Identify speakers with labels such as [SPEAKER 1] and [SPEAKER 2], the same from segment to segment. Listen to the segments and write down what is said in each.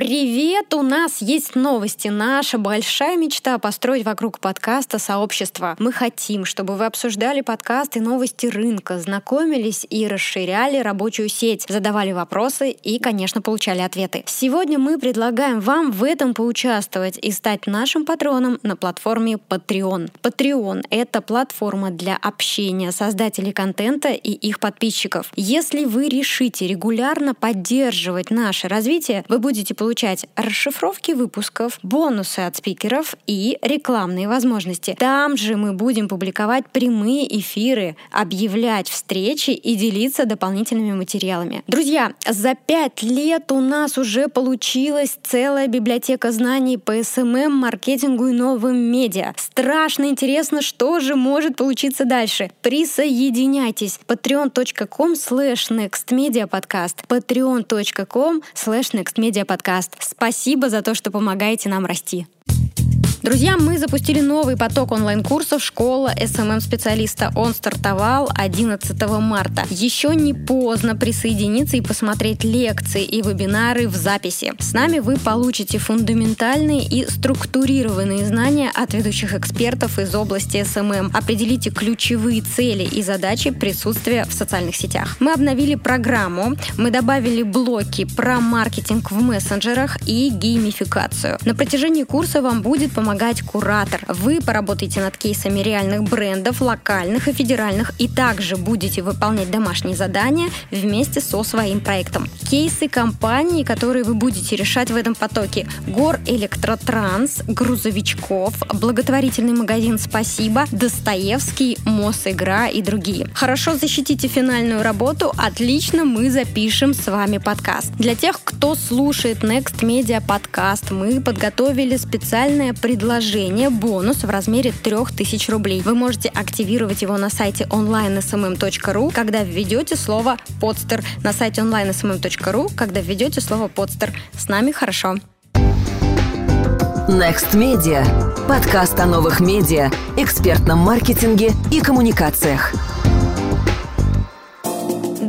[SPEAKER 1] Привет! У нас есть новости. Наша большая мечта построить вокруг подкаста сообщество. Мы хотим, чтобы вы обсуждали подкасты, новости рынка, знакомились и расширяли рабочую сеть, задавали вопросы и, конечно, получали ответы. Сегодня мы предлагаем вам в этом поучаствовать и стать нашим патроном на платформе Patreon. Patreon — это платформа для общения создателей контента и их подписчиков. Если вы решите регулярно поддерживать наше развитие, вы будете получать получать расшифровки выпусков, бонусы от спикеров и рекламные возможности. Там же мы будем публиковать прямые эфиры, объявлять встречи и делиться дополнительными материалами. Друзья, за пять лет у нас уже получилась целая библиотека знаний по SMM, маркетингу и новым медиа. Страшно интересно, что же может получиться дальше. Присоединяйтесь. patreon.com slash nextmediapodcast patreon.com slash nextmediapodcast подкаст. Спасибо за то, что помогаете нам расти. Друзья, мы запустили новый поток онлайн-курсов «Школа SMM-специалиста». Он стартовал 11 марта. Еще не поздно присоединиться и посмотреть лекции и вебинары в записи. С нами вы получите фундаментальные и структурированные знания от ведущих экспертов из области SMM. Определите ключевые цели и задачи присутствия в социальных сетях. Мы обновили программу, мы добавили блоки про маркетинг в мессенджерах и геймификацию. На протяжении курса вам будет помогать помогать куратор. Вы поработаете над кейсами реальных брендов, локальных и федеральных, и также будете выполнять домашние задания вместе со своим проектом. Кейсы компаний, которые вы будете решать в этом потоке. Горэлектротранс, Грузовичков, благотворительный магазин «Спасибо», Достаевский, Мосигра и другие. Хорошо защитите финальную работу, отлично мы запишем с вами подкаст. Для тех, кто слушает Next Media подкаст, мы подготовили специальное предложение предложение бонус в размере 3000 рублей. Вы можете активировать его на сайте onlinesmm.ru, когда введете слово «подстер». На сайте onlinesmm.ru, когда введете слово «подстер». С нами хорошо.
[SPEAKER 2] Next Media. Подкаст о новых медиа, экспертном маркетинге и коммуникациях.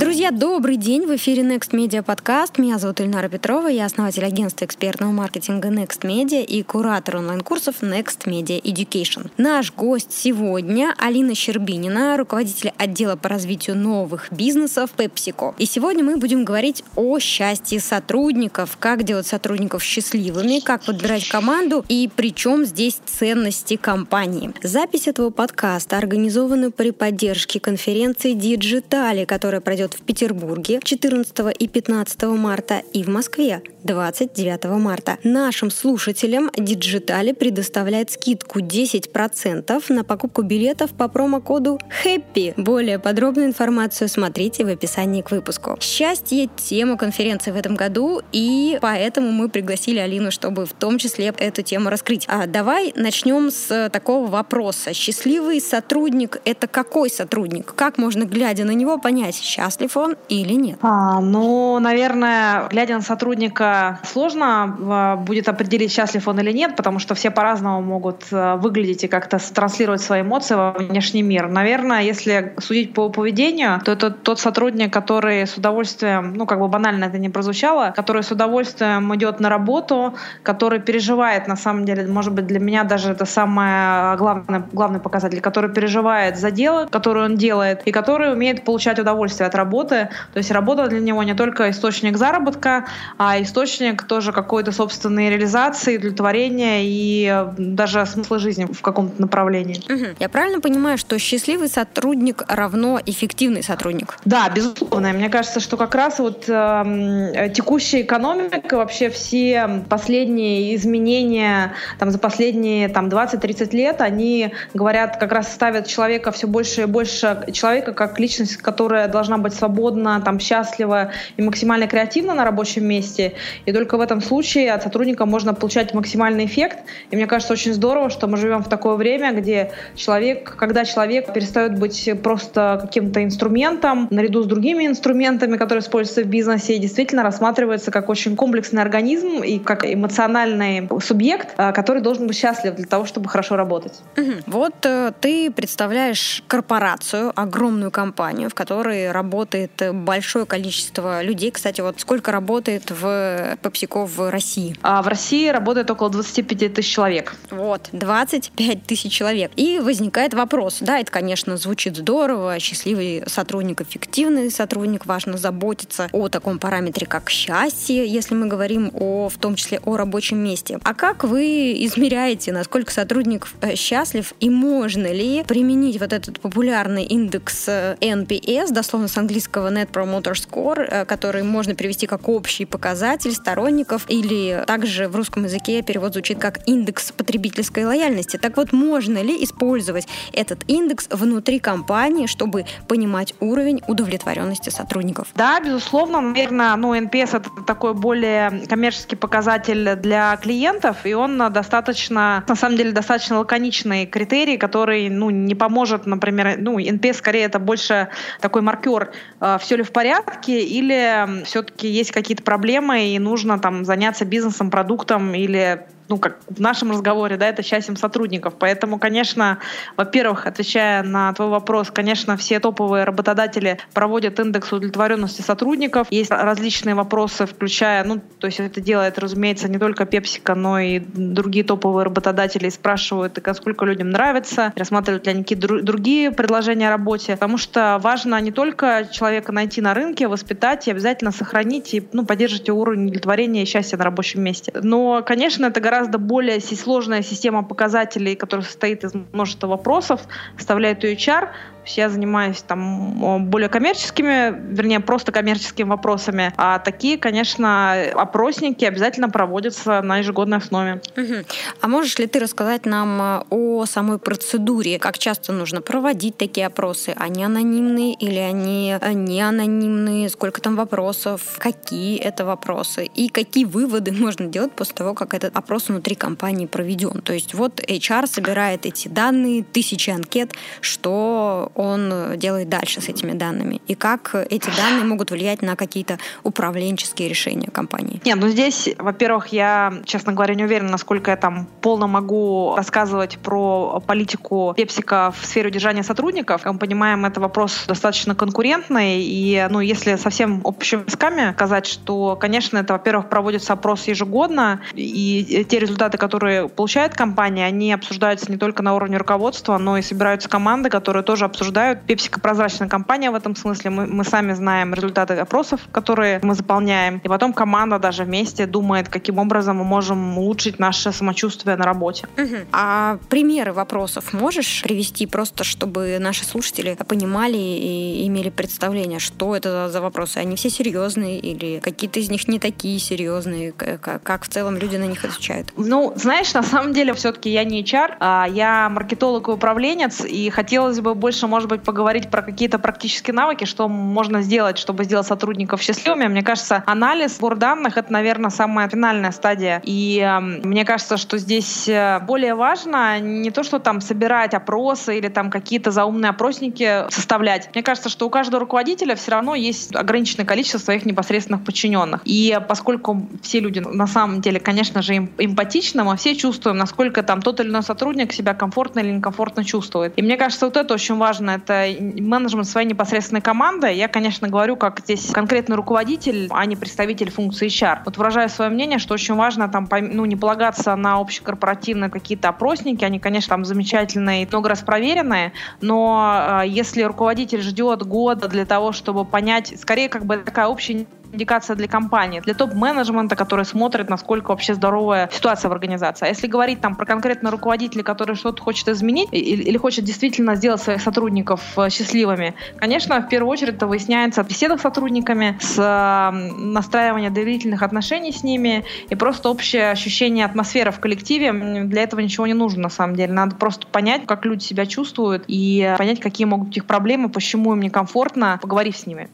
[SPEAKER 1] Друзья, добрый день! В эфире Next Media подкаст. Меня зовут Ильнара Петрова, я основатель агентства экспертного маркетинга Next Media и куратор онлайн-курсов Next Media Education. Наш гость сегодня Алина Щербинина, руководитель отдела по развитию новых бизнесов PepsiCo. И сегодня мы будем говорить о счастье сотрудников, как делать сотрудников счастливыми, как подбирать команду и при чем здесь ценности компании. Запись этого подкаста организована при поддержке конференции Digitali, которая пройдет в Петербурге 14 и 15 марта и в Москве 29 марта. Нашим слушателям Digitali предоставляет скидку 10% на покупку билетов по промокоду HAPPY. Более подробную информацию смотрите в описании к выпуску. Счастье – тема конференции в этом году, и поэтому мы пригласили Алину, чтобы в том числе эту тему раскрыть. А давай начнем с такого вопроса. Счастливый сотрудник – это какой сотрудник? Как можно, глядя на него, понять, счастлив или нет?
[SPEAKER 3] А, ну, наверное, глядя на сотрудника, сложно а, будет определить, счастлив он или нет, потому что все по-разному могут а, выглядеть и как-то транслировать свои эмоции во внешний мир. Наверное, если судить по поведению, то это тот сотрудник, который с удовольствием, ну, как бы банально это не прозвучало, который с удовольствием идет на работу, который переживает, на самом деле, может быть, для меня даже это самое главное, главный показатель, который переживает за дело, которое он делает, и который умеет получать удовольствие от работы, работы. То есть работа для него не только источник заработка, а источник тоже какой-то собственной реализации, удовлетворения и даже смысла жизни в каком-то направлении.
[SPEAKER 1] Угу. Я правильно понимаю, что счастливый сотрудник равно эффективный сотрудник?
[SPEAKER 3] Да, безусловно. Мне кажется, что как раз вот э, текущая экономика, вообще все последние изменения там, за последние там, 20-30 лет, они говорят, как раз ставят человека все больше и больше, человека как личность, которая должна быть свободна свободно, там, счастливо и максимально креативно на рабочем месте. И только в этом случае от сотрудника можно получать максимальный эффект. И мне кажется, очень здорово, что мы живем в такое время, где человек, когда человек перестает быть просто каким-то инструментом, наряду с другими инструментами, которые используются в бизнесе, действительно рассматривается как очень комплексный организм и как эмоциональный субъект, а, который должен быть счастлив для того, чтобы хорошо работать.
[SPEAKER 1] Угу. Вот э, ты представляешь корпорацию, огромную компанию, в которой работает работает большое количество людей. Кстати, вот сколько работает в PepsiCo в России?
[SPEAKER 3] А в России работает около 25 тысяч человек.
[SPEAKER 1] Вот, 25 тысяч человек. И возникает вопрос, да, это, конечно, звучит здорово, счастливый сотрудник, эффективный сотрудник, важно заботиться о таком параметре, как счастье, если мы говорим о, в том числе о рабочем месте. А как вы измеряете, насколько сотрудник э, счастлив и можно ли применить вот этот популярный индекс э, NPS, дословно с английского Net Promoter Score, э, который можно привести как общий показатель сторонников, или также в русском языке перевод звучит как индекс потребительской лояльности. Так вот, можно ли использовать этот индекс внутри компании, чтобы понимать уровень удовлетворенности сотрудников?
[SPEAKER 3] Да, безусловно, наверное, ну, NPS это такой более коммерческий показатель для клиентов, и он достаточно, на самом деле, достаточно лаконичный критерий, который, ну, не поможет, например, ну, NPS скорее это больше такой маркер, все ли в порядке, или все-таки есть какие-то проблемы, и нужно там заняться бизнесом, продуктом или ну, как в нашем разговоре, да, это счастьем сотрудников. Поэтому, конечно, во-первых, отвечая на твой вопрос, конечно, все топовые работодатели проводят индекс удовлетворенности сотрудников. Есть различные вопросы, включая, ну, то есть это делает, разумеется, не только Пепсика, но и другие топовые работодатели спрашивают, сколько людям нравится, рассматривают ли они какие-то другие предложения о работе. Потому что важно не только человека найти на рынке, воспитать и обязательно сохранить и ну, поддерживать уровень удовлетворения и счастья на рабочем месте. Но, конечно, это гораздо гораздо более сложная система показателей, которая состоит из множества вопросов, вставляет ее HR, я занимаюсь там более коммерческими, вернее, просто коммерческими вопросами. А такие, конечно, опросники обязательно проводятся на ежегодной основе.
[SPEAKER 1] Угу. А можешь ли ты рассказать нам э, о самой процедуре? Как часто нужно проводить такие опросы? Они анонимные или они э, не анонимные? Сколько там вопросов? Какие это вопросы? И какие выводы можно делать после того, как этот опрос внутри компании проведен? То есть вот HR собирает эти данные, тысячи анкет, что он делает дальше с этими данными? И как эти данные могут влиять на какие-то управленческие решения компании?
[SPEAKER 3] Нет, ну здесь, во-первых, я, честно говоря, не уверена, насколько я там полно могу рассказывать про политику Пепсика в сфере удержания сотрудников. Как мы понимаем, это вопрос достаточно конкурентный. И, ну, если совсем общими сказать, сказать, что, конечно, это, во-первых, проводится опрос ежегодно, и те результаты, которые получает компания, они обсуждаются не только на уровне руководства, но и собираются команды, которые тоже обсуждают обсуждают. Пепсика прозрачная компания в этом смысле. Мы, мы сами знаем результаты опросов, которые мы заполняем. И потом команда даже вместе думает, каким образом мы можем улучшить наше самочувствие на работе.
[SPEAKER 1] Угу. А примеры вопросов можешь привести просто, чтобы наши слушатели понимали и имели представление, что это за вопросы? Они все серьезные или какие-то из них не такие серьезные? Как, как в целом люди на них отвечают?
[SPEAKER 3] Ну, знаешь, на самом деле все-таки я не HR, а я маркетолог и управленец, и хотелось бы больше может быть, поговорить про какие-то практические навыки, что можно сделать, чтобы сделать сотрудников счастливыми. Мне кажется, анализ, сбор данных — это, наверное, самая финальная стадия. И э, мне кажется, что здесь э, более важно не то, что там собирать опросы или там какие-то заумные опросники составлять. Мне кажется, что у каждого руководителя все равно есть ограниченное количество своих непосредственных подчиненных. И поскольку все люди на самом деле, конечно же, эмпатичны, мы все чувствуем, насколько там тот или иной сотрудник себя комфортно или некомфортно чувствует. И мне кажется, вот это очень важно важно, это менеджмент своей непосредственной команды. Я, конечно, говорю, как здесь конкретный руководитель, а не представитель функции HR. Вот выражаю свое мнение, что очень важно там, ну, не полагаться на общекорпоративные какие-то опросники, они, конечно, там замечательные и много раз проверенные, но э, если руководитель ждет года для того, чтобы понять, скорее как бы такая общая индикация для компании, для топ-менеджмента, который смотрит, насколько вообще здоровая ситуация в организации. А если говорить там про конкретно руководителя, который что-то хочет изменить или, или хочет действительно сделать своих сотрудников э, счастливыми, конечно, в первую очередь это выясняется от беседок с сотрудниками, с настраивания доверительных отношений с ними и просто общее ощущение атмосферы в коллективе. Для этого ничего не нужно на самом деле. Надо просто понять, как люди себя чувствуют и понять, какие могут быть их проблемы, почему им некомфортно, поговорив с ними.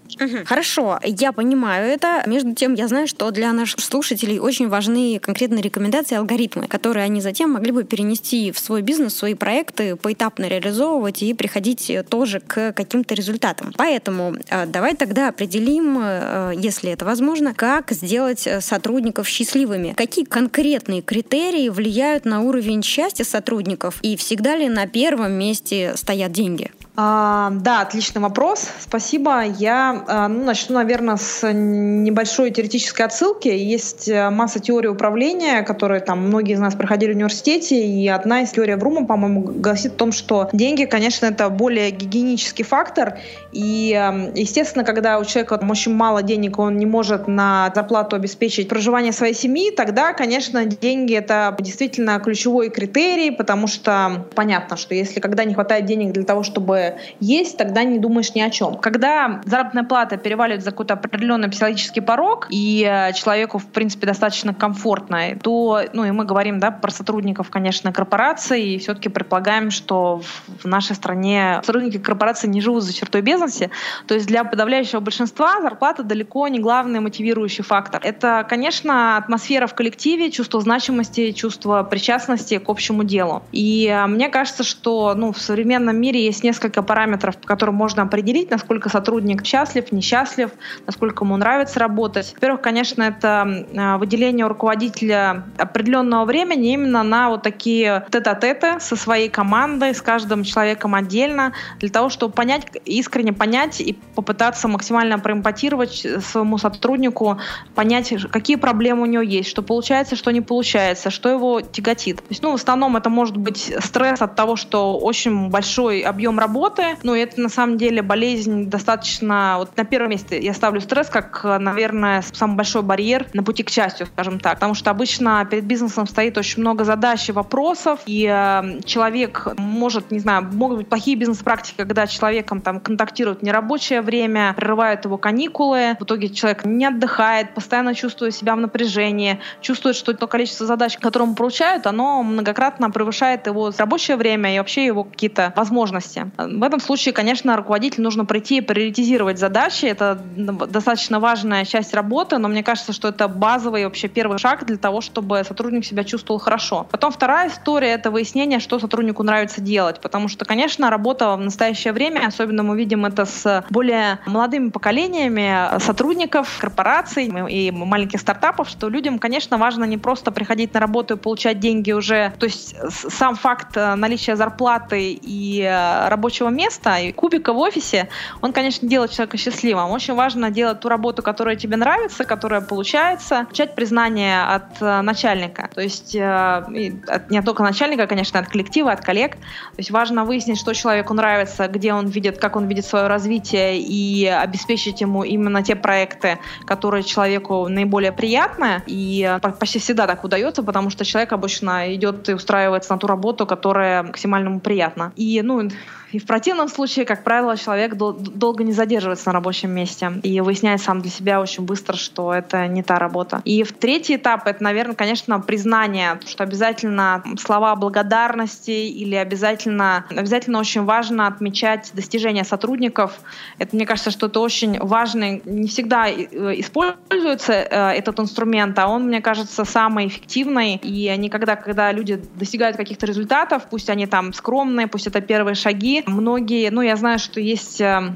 [SPEAKER 1] Хорошо, я понимаю это. Между тем, я знаю, что для наших слушателей очень важны конкретные рекомендации, алгоритмы, которые они затем могли бы перенести в свой бизнес, свои проекты, поэтапно реализовывать и приходить тоже к каким-то результатам. Поэтому э, давай тогда определим, э, если это возможно, как сделать э, сотрудников счастливыми. Какие конкретные критерии влияют на уровень счастья сотрудников и всегда ли на первом месте стоят деньги?
[SPEAKER 3] А, да, отличный вопрос. Спасибо. Я а, ну, начну, наверное, с небольшой теоретической отсылки. Есть э, масса теорий управления, которые там многие из нас проходили в университете, и одна из теорий Брума, по-моему, гласит о том, что деньги, конечно, это более гигиенический фактор, и, эм, естественно, когда у человека очень мало денег, он не может на зарплату обеспечить проживание своей семьи, тогда, конечно, деньги — это действительно ключевой критерий, потому что понятно, что если когда не хватает денег для того, чтобы есть, тогда не думаешь ни о чем. Когда заработная плата переваливает за какой-то определенный психологический порог, и э, человеку, в принципе, достаточно комфортно, то, ну, и мы говорим, да, про сотрудников, конечно, корпораций, и все-таки предполагаем, что в нашей стране сотрудники корпорации не живут за чертой бедности, то есть для подавляющего большинства зарплата далеко не главный мотивирующий фактор. Это, конечно, атмосфера в коллективе, чувство значимости, чувство причастности к общему делу. И э, мне кажется, что ну, в современном мире есть несколько несколько параметров, по которым можно определить, насколько сотрудник счастлив, несчастлив, насколько ему нравится работать. Во-первых, конечно, это а, выделение у руководителя определенного времени именно на вот такие тет-а-теты со своей командой, с каждым человеком отдельно, для того, чтобы понять, искренне понять и попытаться максимально проэмпатировать своему сотруднику, понять, какие проблемы у него есть, что получается, что не получается, что его тяготит. То есть, ну, в основном это может быть стресс от того, что очень большой объем работы, работы. Ну, это на самом деле болезнь достаточно... Вот на первом месте я ставлю стресс как, наверное, самый большой барьер на пути к счастью, скажем так. Потому что обычно перед бизнесом стоит очень много задач и вопросов, и э, человек может, не знаю, могут быть плохие бизнес-практики, когда человеком там контактируют в нерабочее время, прерывают его каникулы, в итоге человек не отдыхает, постоянно чувствует себя в напряжении, чувствует, что то количество задач, которые ему поручают, оно многократно превышает его рабочее время и вообще его какие-то возможности. В этом случае, конечно, руководителю нужно прийти и приоритизировать задачи. Это достаточно важная часть работы, но мне кажется, что это базовый вообще первый шаг для того, чтобы сотрудник себя чувствовал хорошо. Потом вторая история — это выяснение, что сотруднику нравится делать. Потому что, конечно, работа в настоящее время, особенно мы видим это с более молодыми поколениями сотрудников, корпораций и маленьких стартапов, что людям, конечно, важно не просто приходить на работу и получать деньги уже, то есть сам факт э, наличия зарплаты и э, рабочего рабочего места и кубика в офисе, он, конечно, делает человека счастливым. Очень важно делать ту работу, которая тебе нравится, которая получается, получать признание от э, начальника. То есть э, от, не только начальника, конечно, от коллектива, от коллег. То есть важно выяснить, что человеку нравится, где он видит, как он видит свое развитие и обеспечить ему именно те проекты, которые человеку наиболее приятны. И э, почти всегда так удается, потому что человек обычно идет и устраивается на ту работу, которая максимально ему приятна. И, ну, и в противном случае, как правило, человек дол- долго не задерживается на рабочем месте и выясняет сам для себя очень быстро, что это не та работа. И в третий этап это, наверное, конечно, признание, что обязательно слова благодарности или обязательно, обязательно очень важно отмечать достижения сотрудников. Это, мне кажется, что это очень важно. Не всегда э, используется э, этот инструмент, а он, мне кажется, самый эффективный. И никогда, когда люди достигают каких-то результатов, пусть они там скромные, пусть это первые шаги, многие, ну, я знаю, что есть э,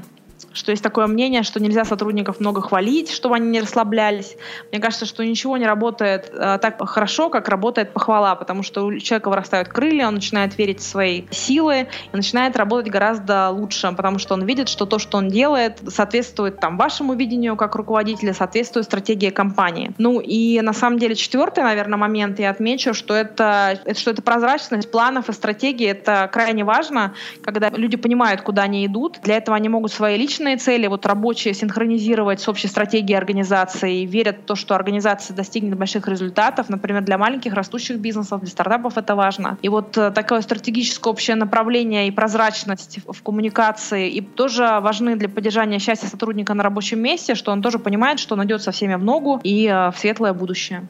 [SPEAKER 3] что есть такое мнение, что нельзя сотрудников много хвалить, чтобы они не расслаблялись. Мне кажется, что ничего не работает э, так хорошо, как работает похвала, потому что у человека вырастают крылья, он начинает верить в свои силы и начинает работать гораздо лучше, потому что он видит, что то, что он делает, соответствует там вашему видению как руководителя, соответствует стратегии компании. Ну и на самом деле четвертый, наверное, момент я отмечу, что это, что это прозрачность планов и стратегии. Это крайне важно, когда люди понимают, куда они идут. Для этого они могут свои личные личные цели, вот рабочие синхронизировать с общей стратегией организации, верят в то, что организация достигнет больших результатов. Например, для маленьких растущих бизнесов, для стартапов это важно. И вот э, такое стратегическое общее направление и прозрачность в коммуникации и тоже важны для поддержания счастья сотрудника на рабочем месте, что он тоже понимает, что он идет со всеми в ногу и э, в светлое будущее.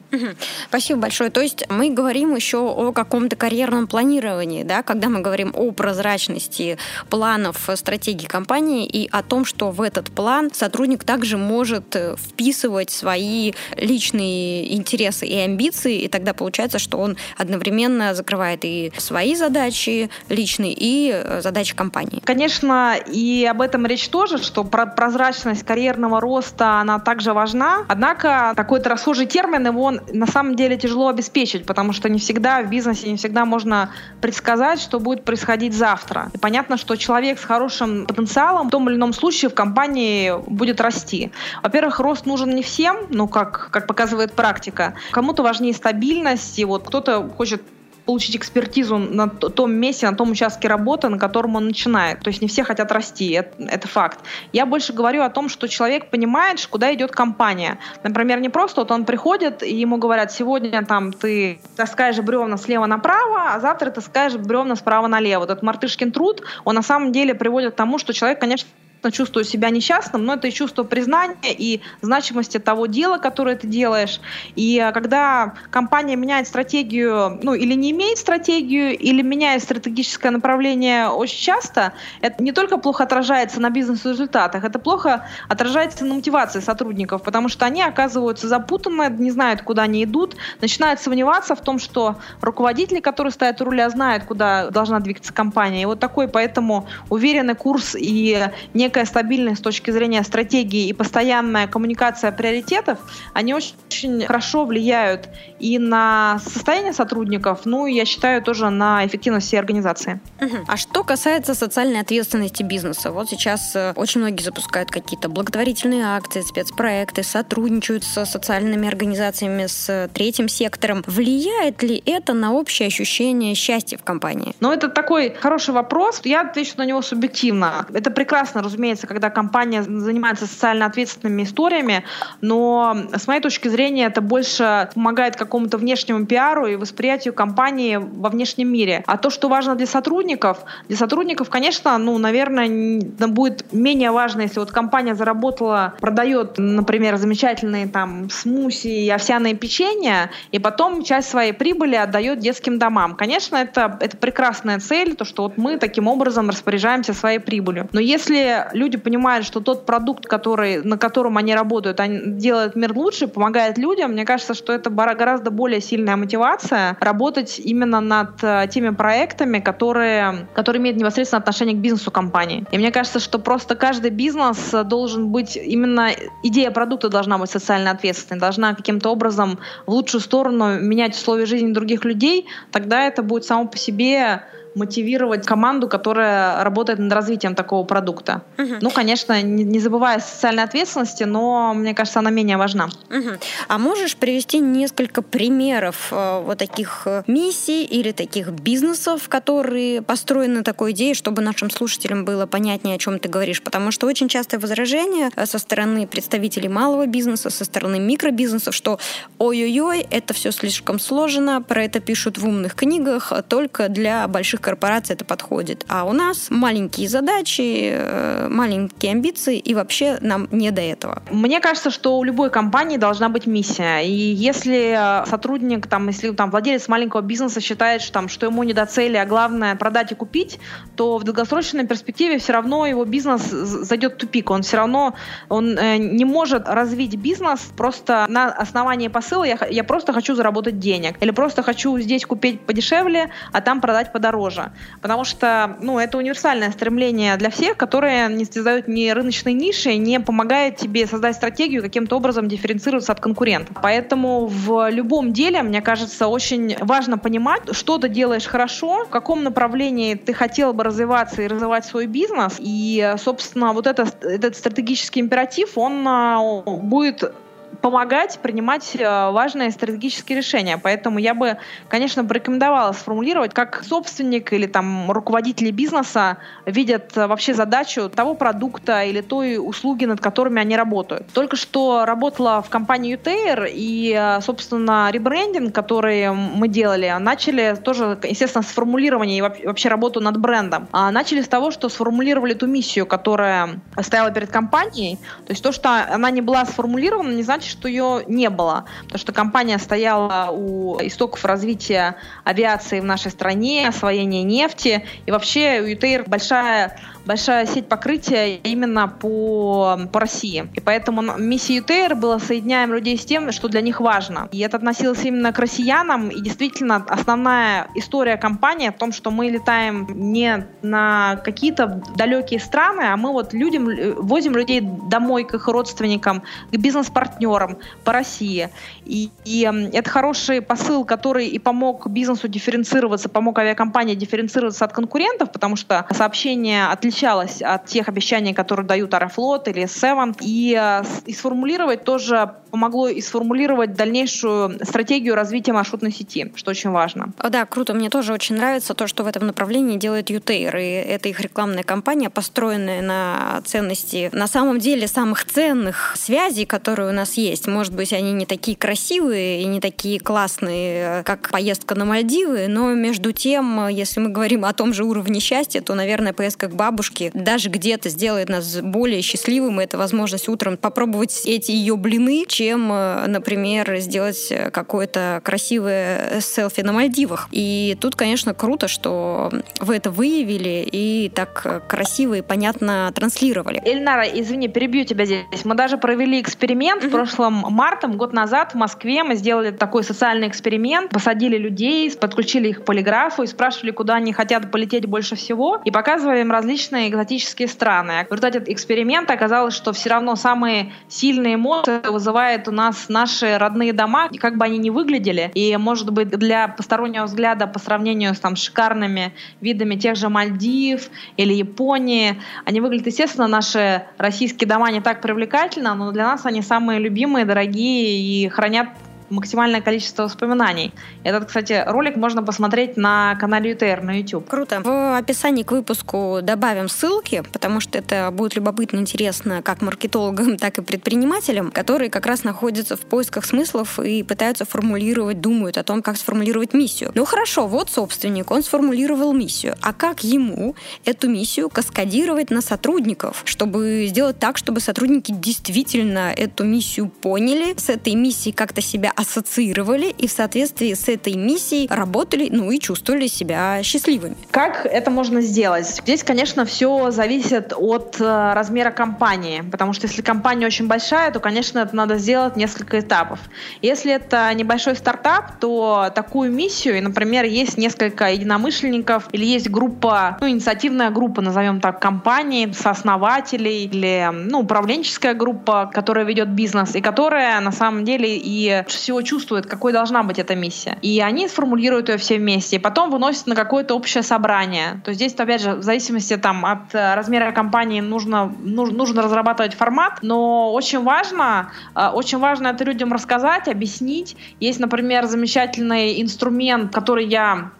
[SPEAKER 1] Спасибо большое. То есть мы говорим еще о каком-то карьерном планировании, да, когда мы говорим о прозрачности планов, стратегии компании и о том, том, что в этот план сотрудник также может э, вписывать свои личные интересы и амбиции, и тогда получается, что он одновременно закрывает и свои задачи личные, и э, задачи компании.
[SPEAKER 3] Конечно, и об этом речь тоже, что прозрачность карьерного роста, она также важна. Однако такой-то расхожий термин, его на самом деле тяжело обеспечить, потому что не всегда в бизнесе, не всегда можно предсказать, что будет происходить завтра. И понятно, что человек с хорошим потенциалом в том или ином случае в компании будет расти. Во-первых, рост нужен не всем, ну, как, как показывает практика. Кому-то важнее стабильность, и вот кто-то хочет получить экспертизу на том месте, на том участке работы, на котором он начинает. То есть не все хотят расти, это, это факт. Я больше говорю о том, что человек понимает, куда идет компания. Например, не просто вот он приходит, и ему говорят, сегодня там ты таскаешь бревна слева направо, а завтра таскаешь бревна справа налево. Вот этот мартышкин труд, он на самом деле приводит к тому, что человек, конечно, чувствую себя несчастным, но это и чувство признания и значимости того дела, которое ты делаешь. И а, когда компания меняет стратегию, ну или не имеет стратегию, или меняет стратегическое направление очень часто, это не только плохо отражается на бизнес-результатах, это плохо отражается на мотивации сотрудников, потому что они оказываются запутаны, не знают, куда они идут, начинают сомневаться в том, что руководители, которые стоят у руля, знают, куда должна двигаться компания. И вот такой поэтому уверенный курс и не некая стабильность с точки зрения стратегии и постоянная коммуникация приоритетов, они очень хорошо влияют и на состояние сотрудников, ну и я считаю тоже на эффективность всей организации.
[SPEAKER 1] А что касается социальной ответственности бизнеса, вот сейчас э, очень многие запускают какие-то благотворительные акции, спецпроекты, сотрудничают с социальными организациями, с третьим сектором. Влияет ли это на общее ощущение счастья в компании?
[SPEAKER 3] Ну, это такой хороший вопрос. Я отвечу на него субъективно. Это прекрасно, разумеется, когда компания занимается социально ответственными историями, но с моей точки зрения это больше помогает какому-то внешнему пиару и восприятию компании во внешнем мире. А то, что важно для сотрудников, для сотрудников, конечно, ну, наверное, будет менее важно, если вот компания заработала, продает, например, замечательные там смуси и овсяные печенья, и потом часть своей прибыли отдает детским домам. Конечно, это, это прекрасная цель, то, что вот мы таким образом распоряжаемся своей прибылью. Но если люди понимают, что тот продукт, который, на котором они работают, они делают мир лучше, помогает людям, мне кажется, что это гораздо более сильная мотивация работать именно над э, теми проектами, которые, которые имеют непосредственно отношение к бизнесу компании. И мне кажется, что просто каждый бизнес должен быть, именно идея продукта должна быть социально ответственной, должна каким-то образом в лучшую сторону менять условия жизни других людей, тогда это будет само по себе мотивировать команду, которая работает над развитием такого продукта. Угу. Ну, конечно, не, не забывая социальной ответственности, но мне кажется, она менее важна.
[SPEAKER 1] Угу. А можешь привести несколько примеров э, вот таких э, миссий или таких бизнесов, которые построены на такой идее, чтобы нашим слушателям было понятнее, о чем ты говоришь? Потому что очень частое возражение э, со стороны представителей малого бизнеса, со стороны микробизнесов, что ой-ой-ой, это все слишком сложно, про это пишут в умных книгах только для больших корпораций это подходит. А у нас маленькие задачи, э, маленькие амбиции, и вообще нам не до этого.
[SPEAKER 3] Мне кажется, что у любой компании должна быть миссия. И если э, сотрудник, там, если там, владелец маленького бизнеса считает, что, там, что ему не до цели, а главное продать и купить, то в долгосрочной перспективе все равно его бизнес зайдет в тупик. Он все равно он, э, не может развить бизнес просто на основании посыла я, я просто хочу заработать денег. Или просто хочу здесь купить подешевле, а там продать подороже тоже. Потому что ну, это универсальное стремление для всех, которое не создает ни рыночной ниши, не помогает тебе создать стратегию, каким-то образом дифференцироваться от конкурентов. Поэтому в любом деле, мне кажется, очень важно понимать, что ты делаешь хорошо, в каком направлении ты хотел бы развиваться и развивать свой бизнес. И, собственно, вот это, этот стратегический императив, он а, будет помогать принимать э, важные стратегические решения. Поэтому я бы, конечно, порекомендовала сформулировать, как собственник или там руководители бизнеса видят э, вообще задачу того продукта или той услуги, над которыми они работают. Только что работала в компании UTair, и, э, собственно, ребрендинг, который мы делали, начали тоже, естественно, с формулирования и вообще работу над брендом. А начали с того, что сформулировали ту миссию, которая стояла перед компанией. То есть то, что она не была сформулирована, не значит, что ее не было, потому что компания стояла у истоков развития авиации в нашей стране, освоения нефти, и вообще у ЮТР большая большая сеть покрытия именно по, по России. И поэтому миссия ЮТР была «Соединяем людей с тем, что для них важно». И это относилось именно к россиянам. И действительно, основная история компании в том, что мы летаем не на какие-то далекие страны, а мы вот людям возим людей домой к их родственникам, к бизнес-партнерам по России. И, и это хороший посыл, который и помог бизнесу дифференцироваться, помог авиакомпании дифференцироваться от конкурентов, потому что сообщение отличалось от тех обещаний, которые дают Аэрофлот или Seven, и, э, и сформулировать тоже помогло и сформулировать дальнейшую стратегию развития маршрутной сети, что очень важно.
[SPEAKER 1] Да, круто. Мне тоже очень нравится то, что в этом направлении делает Ютейр. И это их рекламная кампания, построенная на ценности, на самом деле, самых ценных связей, которые у нас есть. Может быть, они не такие красивые и не такие классные, как поездка на Мальдивы, но между тем, если мы говорим о том же уровне счастья, то, наверное, поездка к бабушке даже где-то сделает нас более счастливым. Это возможность утром попробовать эти ее блины, чем, э, например, сделать какое-то красивое селфи на Мальдивах. И тут, конечно, круто, что вы это выявили и так красиво и понятно транслировали.
[SPEAKER 3] Эльнара, извини, перебью тебя здесь. Мы даже провели эксперимент mm-hmm. в прошлом мартом, год назад в Москве. Мы сделали такой социальный эксперимент, посадили людей, подключили их к полиграфу и спрашивали, куда они хотят полететь больше всего, и показывали им различные экзотические страны. В результате эксперимента оказалось, что все равно самые сильные эмоции вызывают вызывает у нас наши родные дома, как бы они ни выглядели. И, может быть, для постороннего взгляда по сравнению с там шикарными видами тех же Мальдив или Японии, они выглядят, естественно, наши российские дома не так привлекательно, но для нас они самые любимые, дорогие и хранят максимальное количество воспоминаний. Этот, кстати, ролик можно посмотреть на канале UTR на YouTube.
[SPEAKER 1] Круто. В описании к выпуску добавим ссылки, потому что это будет любопытно интересно как маркетологам, так и предпринимателям, которые как раз находятся в поисках смыслов и пытаются формулировать, думают о том, как сформулировать миссию. Ну хорошо, вот собственник, он сформулировал миссию. А как ему эту миссию каскадировать на сотрудников, чтобы сделать так, чтобы сотрудники действительно эту миссию поняли, с этой миссией как-то себя ассоциировали и в соответствии с этой миссией работали, ну и чувствовали себя счастливыми.
[SPEAKER 3] Как это можно сделать? Здесь, конечно, все зависит от э, размера компании, потому что если компания очень большая, то, конечно, это надо сделать несколько этапов. Если это небольшой стартап, то такую миссию, и, например, есть несколько единомышленников или есть группа, ну, инициативная группа, назовем так, компании, сооснователей или ну, управленческая группа, которая ведет бизнес и которая на самом деле и все всего чувствует, какой должна быть эта миссия. И они сформулируют ее все вместе, и потом выносят на какое-то общее собрание. То есть здесь, опять же, в зависимости там, от э, размера компании нужно, нужно, нужно разрабатывать формат, но очень важно, э, очень важно это людям рассказать, объяснить. Есть, например, замечательный инструмент, который я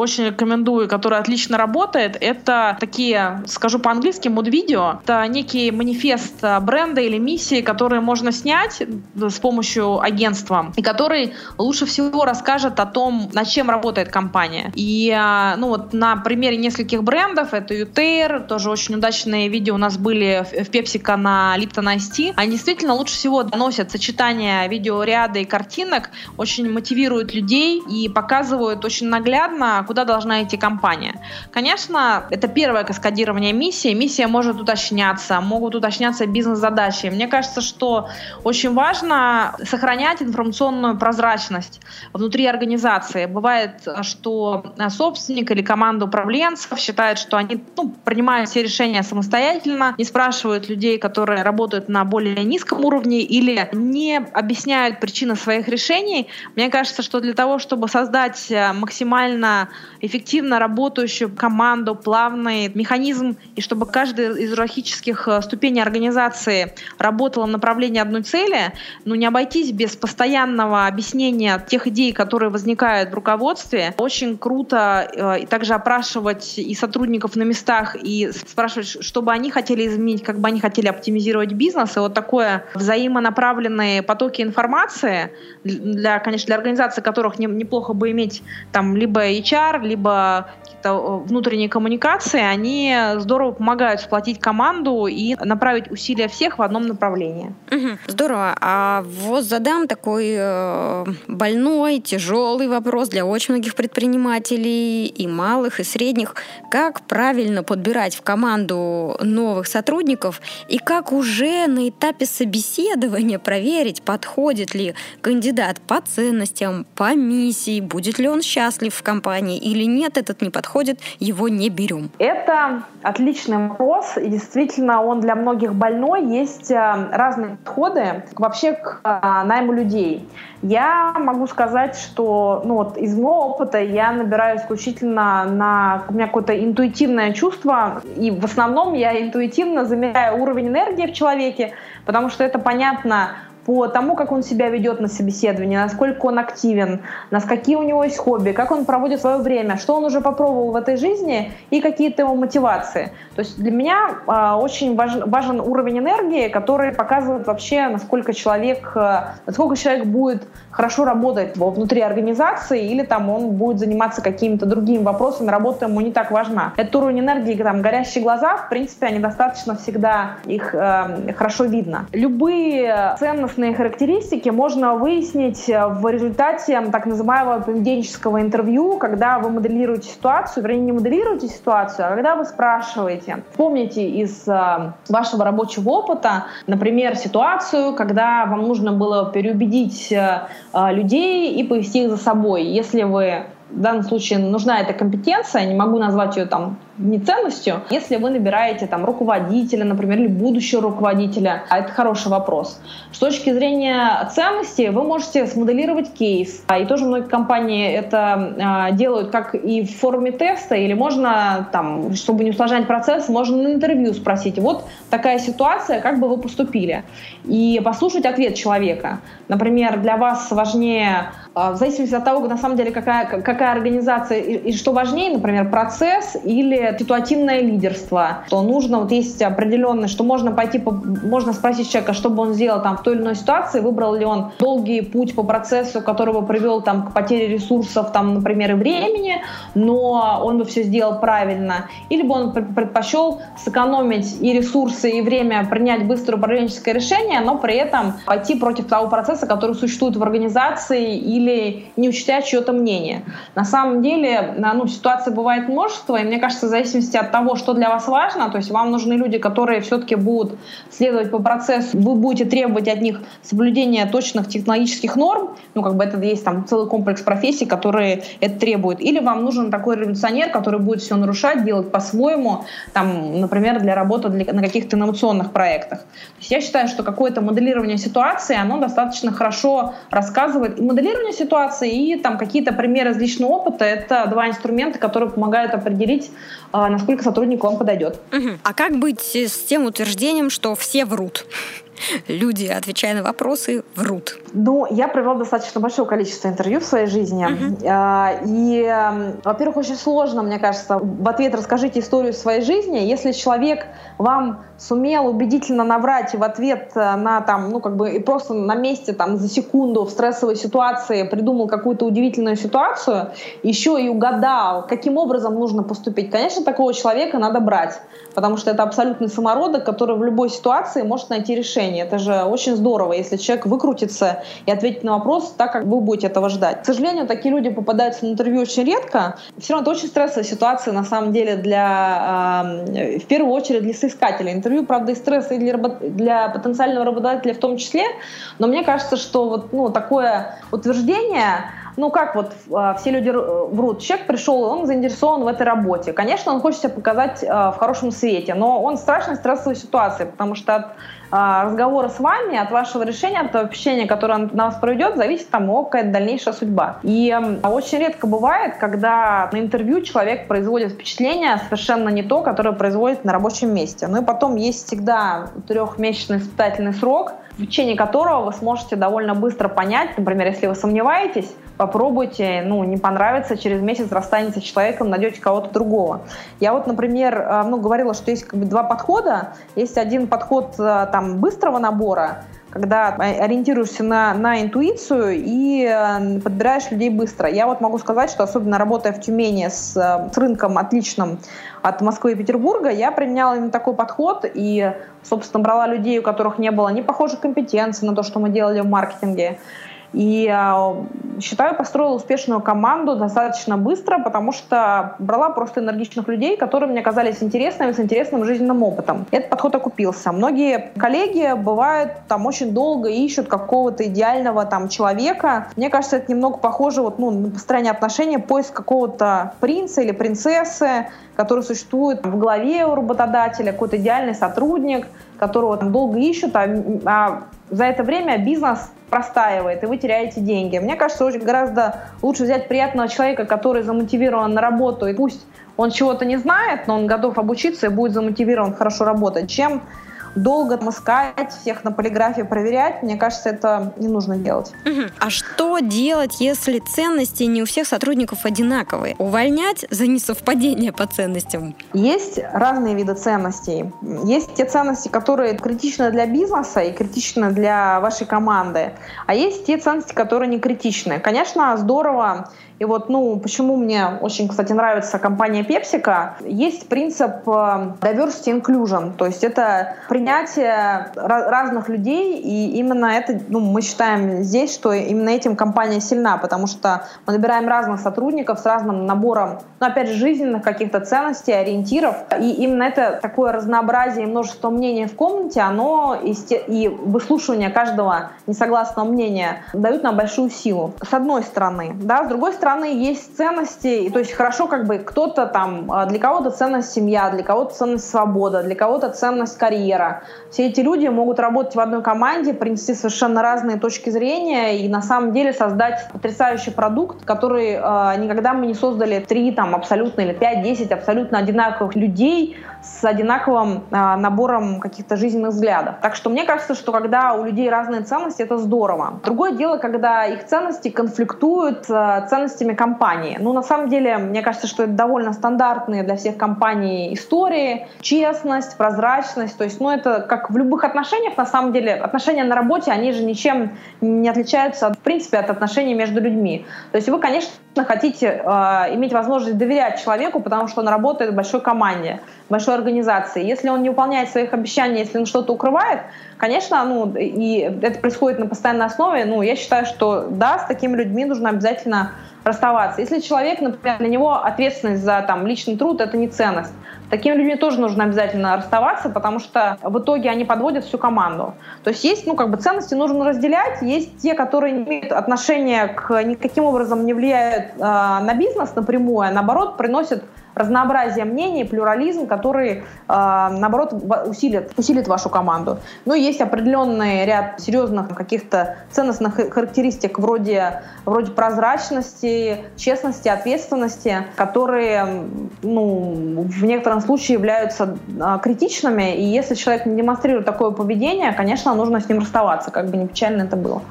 [SPEAKER 3] очень рекомендую, который отлично работает, это такие, скажу по-английски, мод-видео. Это некий манифест э, бренда или миссии, которые можно снять с помощью агентства, и который лучше всего расскажет о том, над чем работает компания. И э, ну вот на примере нескольких брендов, это UTR, тоже очень удачные видео у нас были в PepsiCo на Ice Tea. Они действительно лучше всего доносят сочетание видеоряда и картинок, очень мотивируют людей и показывают очень наглядно, куда должна идти компания. Конечно, это первое каскадирование миссии. Миссия может уточняться, могут уточняться бизнес-задачи. Мне кажется, что очень важно сохранять информационную прозрачность внутри организации. Бывает, что собственник или команда управленцев считает, что они ну, принимают все решения самостоятельно, не спрашивают людей, которые работают на более низком уровне или не объясняют причины своих решений. Мне кажется, что для того, чтобы создать максимально эффективно работающую команду, плавный механизм, и чтобы каждая из иерархических э, ступеней организации работала в направлении одной цели, ну не обойтись без постоянного объяснения тех идей, которые возникают в руководстве. Очень круто э, и также опрашивать и сотрудников на местах, и спрашивать, что бы они хотели изменить, как бы они хотели оптимизировать бизнес. И вот такое взаимонаправленные потоки информации для, конечно, для организаций, которых не, неплохо бы иметь там либо HR пиар, либо какие-то э, внутренние коммуникации, они здорово помогают сплотить команду и направить усилия всех в одном направлении.
[SPEAKER 1] Угу, здорово. А вот задам такой э, больной, тяжелый вопрос для очень многих предпринимателей и малых, и средних. Как правильно подбирать в команду новых сотрудников и как уже на этапе собеседования проверить, подходит ли кандидат по ценностям, по миссии, будет ли он счастлив в компании или нет, этот не подходит, его не берем?
[SPEAKER 3] Это отличный вопрос, и действительно он для многих больной. Есть э, разные подходы вообще к э, найму людей. Я могу сказать, что ну, вот из моего опыта я набираю исключительно на... У меня какое-то интуитивное чувство, и в основном я интуитивно замеряю уровень энергии в человеке, потому что это понятно по тому, как он себя ведет на собеседовании, насколько он активен, на какие у него есть хобби, как он проводит свое время, что он уже попробовал в этой жизни и какие-то его мотивации. То есть для меня э, очень важен, важен уровень энергии, который показывает вообще, насколько человек, э, насколько человек будет хорошо работать внутри организации или там он будет заниматься какими-то другими вопросами, работа ему не так важна. Этот уровень энергии, там, горящие глаза, в принципе, они достаточно всегда, их э, хорошо видно. Любые ценности личностные характеристики можно выяснить э, в результате так называемого поведенческого интервью, когда вы моделируете ситуацию, вернее, не моделируете ситуацию, а когда вы спрашиваете. Помните из э, вашего рабочего опыта, например, ситуацию, когда вам нужно было переубедить э, людей и повести их за собой. Если вы в данном случае нужна эта компетенция, не могу назвать ее там не ценностью. Если вы набираете там руководителя, например, или будущего руководителя, а это хороший вопрос. С точки зрения ценности вы можете смоделировать кейс. А И тоже многие компании это э, делают как и в форме теста, или можно там, чтобы не усложнять процесс, можно на интервью спросить, вот такая ситуация, как бы вы поступили? И послушать ответ человека. Например, для вас важнее, э, в зависимости от того, на самом деле, какая, какая организация и, и что важнее, например, процесс или ситуативное лидерство, что нужно, вот есть определенное, что можно пойти, по, можно спросить человека, что бы он сделал там в той или иной ситуации, выбрал ли он долгий путь по процессу, который бы привел там к потере ресурсов, там, например, и времени, но он бы все сделал правильно, или бы он предпочел сэкономить и ресурсы, и время принять быстрое управленческое решение, но при этом пойти против того процесса, который существует в организации или не учтя чье-то мнение. На самом деле, ну, ситуаций бывает множество, и мне кажется, зависимости от того, что для вас важно, то есть вам нужны люди, которые все-таки будут следовать по процессу, вы будете требовать от них соблюдения точных технологических норм, ну, как бы это есть там целый комплекс профессий, которые это требуют, или вам нужен такой революционер, который будет все нарушать, делать по-своему, там, например, для работы для, на каких-то инновационных проектах. То есть я считаю, что какое-то моделирование ситуации, оно достаточно хорошо рассказывает и моделирование ситуации, и там какие-то примеры из личного опыта, это два инструмента, которые помогают определить, насколько сотрудник вам подойдет.
[SPEAKER 1] Угу. А как быть с тем утверждением, что все врут? люди, отвечая на вопросы, врут?
[SPEAKER 3] Ну, я провела достаточно большое количество интервью в своей жизни. Uh-huh. И, эм, во-первых, очень сложно, мне кажется, в ответ расскажите историю своей жизни. Если человек вам сумел убедительно наврать и в ответ э, на там, ну, как бы, и просто на месте, там, за секунду в стрессовой ситуации придумал какую-то удивительную ситуацию, еще и угадал, каким образом нужно поступить, конечно, такого человека надо брать, потому что это абсолютный самородок, который в любой ситуации может найти решение. Это же очень здорово, если человек выкрутится и ответит на вопрос так, как вы будете этого ждать. К сожалению, такие люди попадаются на интервью очень редко. Все равно это очень стрессовая ситуация, на самом деле, для, э, в первую очередь для соискателя интервью, правда, и стресс и для, для потенциального работодателя в том числе, но мне кажется, что вот ну, такое утверждение, ну как вот э, все люди врут, человек пришел, он заинтересован в этой работе. Конечно, он хочет себя показать э, в хорошем свете, но он в страшной стрессовой ситуации, потому что от разговора с вами, от вашего решения, от общения, которое на вас проведет, зависит там какая-то дальнейшая судьба. И очень редко бывает, когда на интервью человек производит впечатление совершенно не то, которое производит на рабочем месте. Ну и потом есть всегда трехмесячный испытательный срок, в течение которого вы сможете довольно быстро понять, например, если вы сомневаетесь, попробуйте, ну, не понравится, через месяц расстанетесь с человеком, найдете кого-то другого. Я вот, например, э, ну, говорила, что есть как бы два подхода. Есть один подход э, там быстрого набора, когда ориентируешься на, на интуицию и э, подбираешь людей быстро. Я вот могу сказать, что особенно работая в Тюмени с, с рынком отличным от Москвы и Петербурга, я применяла именно такой подход и, собственно, брала людей, у которых не было ни похожих компетенций на то, что мы делали в маркетинге, и а, считаю, построила успешную команду достаточно быстро, потому что брала просто энергичных людей, которые мне казались интересными, с интересным жизненным опытом. Этот подход окупился. Многие коллеги бывают там очень долго ищут какого-то идеального там человека. Мне кажется, это немного похоже вот, ну, на построение отношений, поиск какого-то принца или принцессы, который существует в голове у работодателя, какой-то идеальный сотрудник, которого там долго ищут, а, а за это время бизнес простаивает, и вы теряете деньги. Мне кажется, очень гораздо лучше взять приятного человека, который замотивирован на работу, и пусть он чего-то не знает, но он готов обучиться и будет замотивирован хорошо работать, чем долго искать, всех на полиграфе проверять, мне кажется, это не нужно делать.
[SPEAKER 1] А что делать, если ценности не у всех сотрудников одинаковые? Увольнять за несовпадение по ценностям?
[SPEAKER 3] Есть разные виды ценностей. Есть те ценности, которые критичны для бизнеса и критичны для вашей команды, а есть те ценности, которые не критичны. Конечно, здорово и вот, ну, почему мне очень, кстати, нравится компания PepsiCo, есть принцип э, diversity inclusion, то есть это принятие разных людей, и именно это, ну, мы считаем здесь, что именно этим компания сильна, потому что мы набираем разных сотрудников с разным набором, ну, опять же, жизненных каких-то ценностей, ориентиров, и именно это такое разнообразие и множество мнений в комнате, оно и, и выслушивание каждого несогласного мнения дают нам большую силу. С одной стороны, да, с другой стороны, есть ценности, то есть хорошо, как бы кто-то там, а, для кого-то ценность семья, для кого-то ценность свобода, для кого-то ценность карьера. Все эти люди могут работать в одной команде, принести совершенно разные точки зрения и на самом деле создать потрясающий продукт, который э, никогда мы не создали три там абсолютно или пять-десять абсолютно одинаковых людей с одинаковым э, набором каких-то жизненных взглядов. Так что мне кажется, что когда у людей разные ценности, это здорово. Другое дело, когда их ценности конфликтуют с ценностями ценностями компании. Ну, на самом деле, мне кажется, что это довольно стандартные для всех компаний истории. Честность, прозрачность. То есть, ну, это как в любых отношениях, на самом деле, отношения на работе, они же ничем не отличаются, в принципе, от отношений между людьми. То есть вы, конечно, хотите э, иметь возможность доверять человеку, потому что он работает в большой команде, в большой организации. Если он не выполняет своих обещаний, если он что-то укрывает, конечно, ну, и это происходит на постоянной основе, ну, я считаю, что да, с такими людьми нужно обязательно расставаться. Если человек, например, для него ответственность за там, личный труд — это не ценность, с такими людьми тоже нужно обязательно расставаться, потому что в итоге они подводят всю команду. То есть есть, ну, как бы ценности нужно разделять, есть те, которые не имеют отношения к никаким образом не влияют э, на бизнес напрямую, а наоборот приносят разнообразие мнений, плюрализм, который, э, наоборот, усилит, усилит вашу команду. Но есть определенный ряд серьезных каких-то ценностных характеристик вроде, вроде прозрачности, честности, ответственности, которые ну, в некотором случае являются э, критичными. И если человек не демонстрирует такое поведение, конечно, нужно с ним расставаться, как бы не печально это было.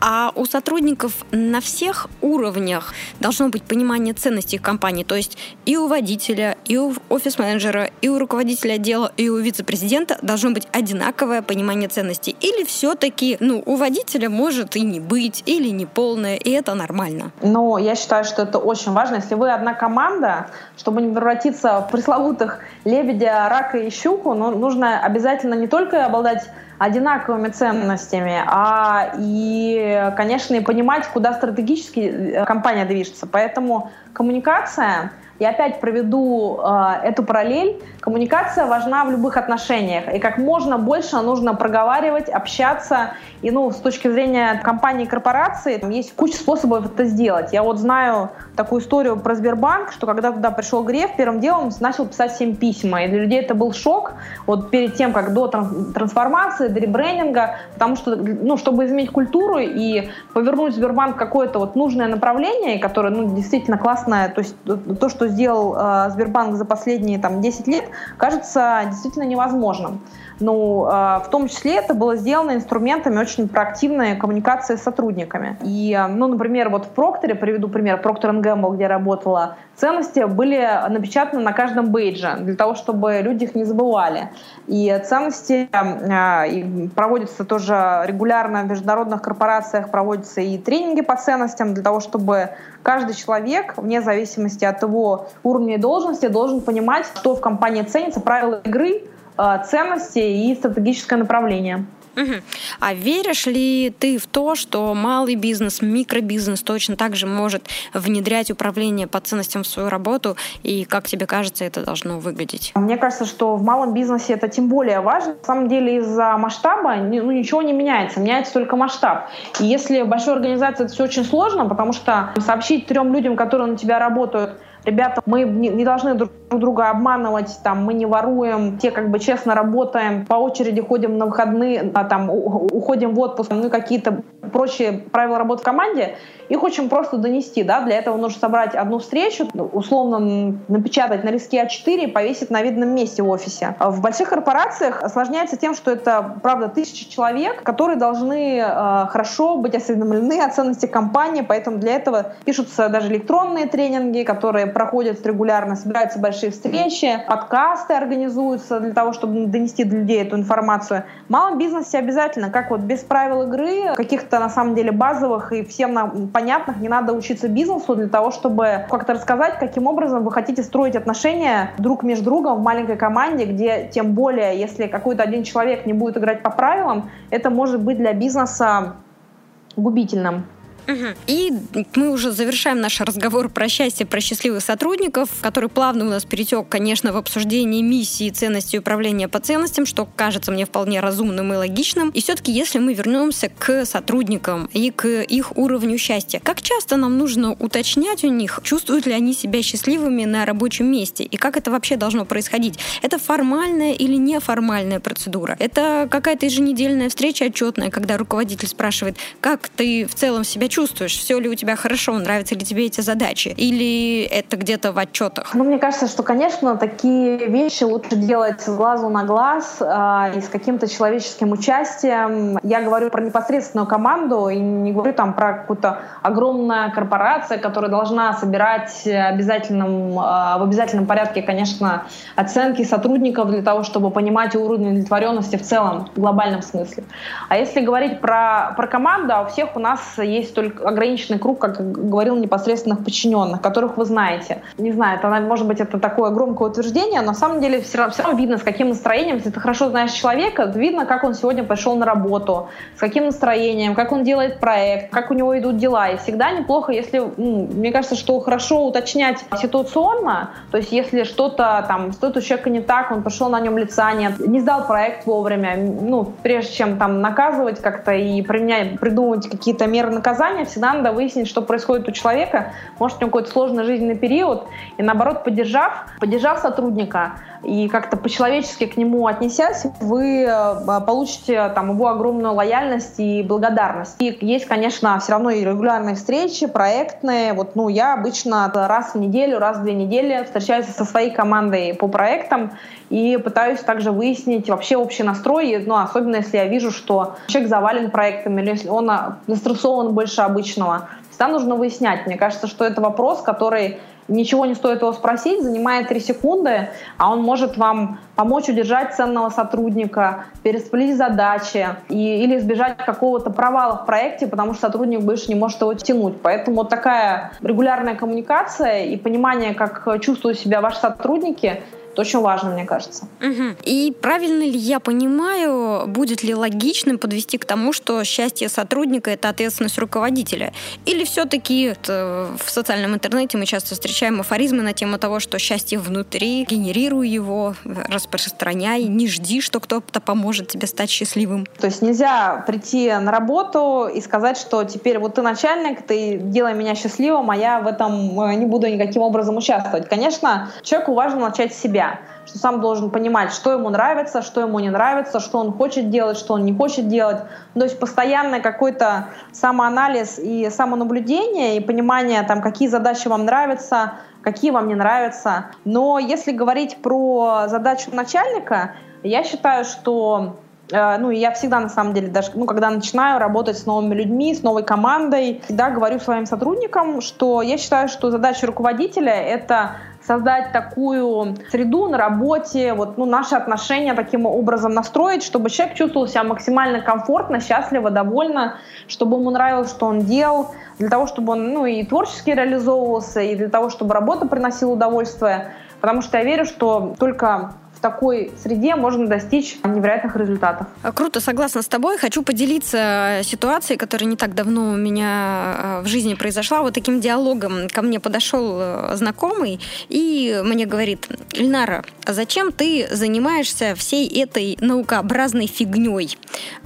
[SPEAKER 1] А у сотрудников на всех уровнях должно быть понимание ценностей компании, то есть и у руководителя, и у офис-менеджера, и у руководителя отдела, и у вице-президента должно быть одинаковое понимание ценностей. Или все-таки, ну, у водителя может и не быть, или не полное, и это нормально.
[SPEAKER 3] Ну, я считаю, что это очень важно. Если вы одна команда, чтобы не превратиться в пресловутых лебедя, рака и щуку, ну, нужно обязательно не только обладать одинаковыми ценностями, а и, конечно, и понимать, куда стратегически э, компания движется. Поэтому коммуникация я опять проведу э, эту параллель. Коммуникация важна в любых отношениях. И как можно больше нужно проговаривать, общаться. И ну, с точки зрения компании и корпорации, там есть куча способов это сделать. Я вот знаю такую историю про Сбербанк, что когда туда пришел Греф, первым делом начал писать всем письма. И для людей это был шок. Вот перед тем, как до трансформации, до ребрендинга, потому что, ну, чтобы изменить культуру и повернуть Сбербанк какое-то вот нужное направление, которое, ну, действительно классное, то есть то, что сделал э, Сбербанк за последние там, 10 лет, кажется действительно невозможным. Ну, э, в том числе это было сделано инструментами очень проактивной коммуникации с сотрудниками. И, ну, например, вот в Прокторе, приведу пример, Procter Gamble, где я работала, ценности были напечатаны на каждом бейдже, для того, чтобы люди их не забывали. И ценности э, проводятся тоже регулярно в международных корпорациях, проводятся и тренинги по ценностям, для того, чтобы каждый человек, вне зависимости от его уровня и должности, должен понимать, что в компании ценится, правила игры, ценности и стратегическое направление.
[SPEAKER 1] Угу. А веришь ли ты в то, что малый бизнес, микробизнес точно так же может внедрять управление по ценностям в свою работу? И как тебе кажется, это должно выглядеть?
[SPEAKER 3] Мне кажется, что в малом бизнесе это тем более важно. На самом деле из-за масштаба ну, ничего не меняется, меняется только масштаб. И если в большой организации это все очень сложно, потому что сообщить трем людям, которые на тебя работают, ребята, мы не должны друг друга обманывать, там, мы не воруем, те как бы честно работаем, по очереди ходим на выходные, а, там, уходим в отпуск, ну, какие-то прочие правила работы в команде, их очень просто донести, да, для этого нужно собрать одну встречу, условно напечатать на листке А4 и повесить на видном месте в офисе. В больших корпорациях осложняется тем, что это, правда, тысячи человек, которые должны э, хорошо быть осведомлены о ценности компании, поэтому для этого пишутся даже электронные тренинги, которые проходят регулярно, собираются большие встречи, подкасты организуются для того, чтобы донести до людей эту информацию. В малом бизнесе обязательно, как вот без правил игры, каких-то на самом деле базовых и всем нам понятных, не надо учиться бизнесу для того, чтобы как-то рассказать, каким образом вы хотите строить отношения друг между другом в маленькой команде, где тем более, если какой-то один человек не будет играть по правилам, это может быть для бизнеса губительным.
[SPEAKER 1] И мы уже завершаем наш разговор про счастье, про счастливых сотрудников, который плавно у нас перетек, конечно, в обсуждение миссии и ценности управления по ценностям, что кажется мне вполне разумным и логичным. И все-таки, если мы вернемся к сотрудникам и к их уровню счастья, как часто нам нужно уточнять у них, чувствуют ли они себя счастливыми на рабочем месте, и как это вообще должно происходить? Это формальная или неформальная процедура? Это какая-то еженедельная встреча отчетная, когда руководитель спрашивает, как ты в целом себя чувствуешь? Все ли у тебя хорошо? Нравятся ли тебе эти задачи? Или это где-то в отчетах?
[SPEAKER 3] Ну, мне кажется, что, конечно, такие вещи лучше делать с глазу на глаз э, и с каким-то человеческим участием. Я говорю про непосредственную команду и не говорю там про какую-то огромную корпорацию, которая должна собирать обязательном, э, в обязательном порядке, конечно, оценки сотрудников для того, чтобы понимать уровень удовлетворенности в целом, в глобальном смысле. А если говорить про, про команду, а у всех у нас есть только ограниченный круг, как говорил, непосредственных подчиненных, которых вы знаете. Не знаю, это, может быть, это такое громкое утверждение, но на самом деле все равно, все равно видно, с каким настроением, если ты хорошо знаешь человека, видно, как он сегодня пошел на работу, с каким настроением, как он делает проект, как у него идут дела. И всегда неплохо, если, ну, мне кажется, что хорошо уточнять ситуационно, то есть если что-то там, что-то у человека не так, он пошел на нем лица нет, не сдал проект вовремя, ну, прежде чем там наказывать как-то и применять, придумывать какие-то меры наказания, образования, всегда надо выяснить, что происходит у человека. Может, у него какой-то сложный жизненный период. И наоборот, поддержав, поддержав сотрудника и как-то по-человечески к нему отнесясь, вы э, получите там его огромную лояльность и благодарность. И есть, конечно, все равно и регулярные встречи, проектные. Вот, ну, я обычно раз в неделю, раз в две недели встречаюсь со своей командой по проектам и пытаюсь также выяснить вообще общий настрой, ну, особенно если я вижу, что человек завален проектами, или если он застрессован больше обычного. Всегда нужно выяснять. Мне кажется, что это вопрос, который ничего не стоит его спросить, занимает 3 секунды, а он может вам помочь удержать ценного сотрудника, переспылить задачи и, или избежать какого-то провала в проекте, потому что сотрудник больше не может его тянуть. Поэтому вот такая регулярная коммуникация и понимание, как чувствуют себя ваши сотрудники, это очень важно, мне кажется.
[SPEAKER 1] Угу. И правильно ли я понимаю, будет ли логичным подвести к тому, что счастье сотрудника это ответственность руководителя? Или все-таки в социальном интернете мы часто встречаем афоризмы на тему того, что счастье внутри, генерируй его, распространяй, не жди, что кто-то поможет тебе стать счастливым.
[SPEAKER 3] То есть нельзя прийти на работу и сказать, что теперь вот ты начальник, ты делай меня счастливым, а я в этом э, не буду никаким образом участвовать. Конечно, человеку важно начать с себя себя, что сам должен понимать, что ему нравится, что ему не нравится, что он хочет делать, что он не хочет делать. То есть постоянный какой-то самоанализ и самонаблюдение и понимание, там, какие задачи вам нравятся, какие вам не нравятся. Но если говорить про задачу начальника, я считаю, что э, ну, я всегда, на самом деле, даже, ну, когда начинаю работать с новыми людьми, с новой командой, всегда говорю своим сотрудникам, что я считаю, что задача руководителя — это создать такую среду на работе, вот, ну, наши отношения таким образом настроить, чтобы человек чувствовал себя максимально комфортно, счастливо, довольно, чтобы ему нравилось, что он делал, для того, чтобы он ну, и творчески реализовывался, и для того, чтобы работа приносила удовольствие. Потому что я верю, что только такой среде можно достичь невероятных результатов.
[SPEAKER 1] Круто, согласна с тобой. Хочу поделиться ситуацией, которая не так давно у меня э, в жизни произошла. Вот таким диалогом ко мне подошел э, знакомый и мне говорит, Ильнара, а зачем ты занимаешься всей этой наукообразной фигней?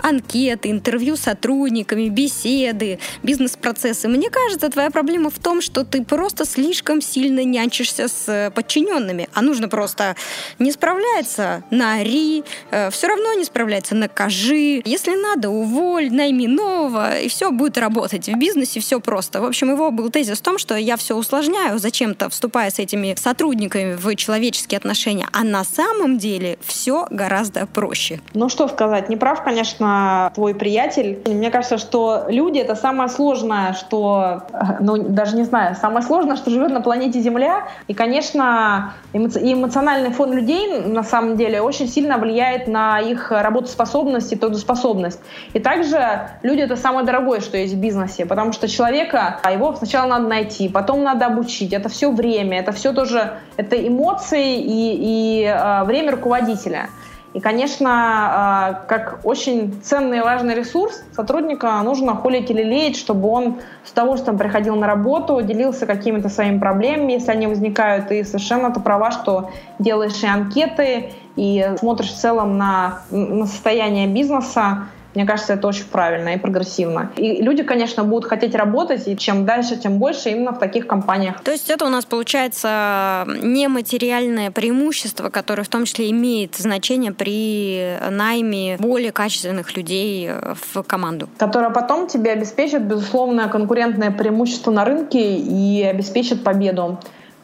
[SPEAKER 1] Анкеты, интервью с сотрудниками, беседы, бизнес-процессы. Мне кажется, твоя проблема в том, что ты просто слишком сильно нянчишься с подчиненными, а нужно просто не справляться справляется, на ри, э, все равно не справляется, накажи. Если надо, уволь, найми нового, и все будет работать. В бизнесе все просто. В общем, его был тезис в том, что я все усложняю, зачем-то вступая с этими сотрудниками в человеческие отношения, а на самом деле все гораздо проще.
[SPEAKER 3] Ну что сказать, не прав, конечно, твой приятель. Мне кажется, что люди — это самое сложное, что, ну, даже не знаю, самое сложное, что живет на планете Земля. И, конечно, эмоциональный фон людей на самом деле очень сильно влияет на их работоспособность и трудоспособность. И также люди это самое дорогое, что есть в бизнесе, потому что человека, а его сначала надо найти, потом надо обучить. Это все время, это все тоже, это эмоции и, и э, время руководителя. И, конечно, а, как очень ценный и важный ресурс сотрудника нужно холить или леять, чтобы он с удовольствием приходил на работу, делился какими-то своими проблемами, если они возникают. И совершенно ты права, что делаешь и анкеты, и смотришь в целом на, на состояние бизнеса, мне кажется, это очень правильно и прогрессивно. И люди, конечно, будут хотеть работать, и чем дальше, тем больше именно в таких компаниях.
[SPEAKER 1] То есть это у нас получается нематериальное преимущество, которое в том числе имеет значение при найме более качественных людей в команду.
[SPEAKER 3] Которое потом тебе обеспечит, безусловное конкурентное преимущество на рынке и обеспечит победу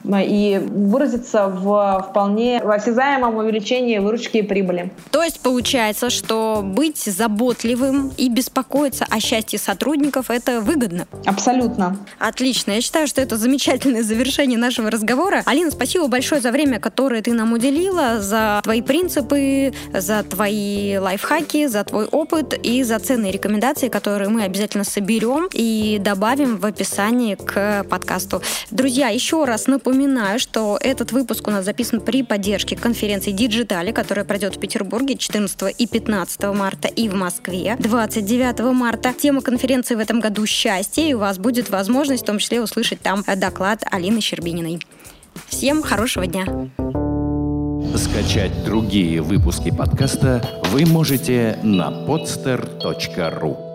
[SPEAKER 3] и выразиться в вполне осязаемом увеличении выручки и прибыли.
[SPEAKER 1] То есть получается, что быть заботливым и беспокоиться о счастье сотрудников – это выгодно?
[SPEAKER 3] Абсолютно.
[SPEAKER 1] Отлично. Я считаю, что это замечательное завершение нашего разговора. Алина, спасибо большое за время, которое ты нам уделила, за твои принципы, за твои лайфхаки, за твой опыт и за ценные рекомендации, которые мы обязательно соберем и добавим в описании к подкасту. Друзья, еще раз напоминаю, Напоминаю, что этот выпуск у нас записан при поддержке конференции Digitali, которая пройдет в Петербурге 14 и 15 марта и в Москве 29 марта. Тема конференции в этом году «Счастье», и у вас будет возможность в том числе услышать там доклад Алины Щербининой. Всем хорошего дня!
[SPEAKER 4] Скачать другие выпуски подкаста вы можете на podster.ru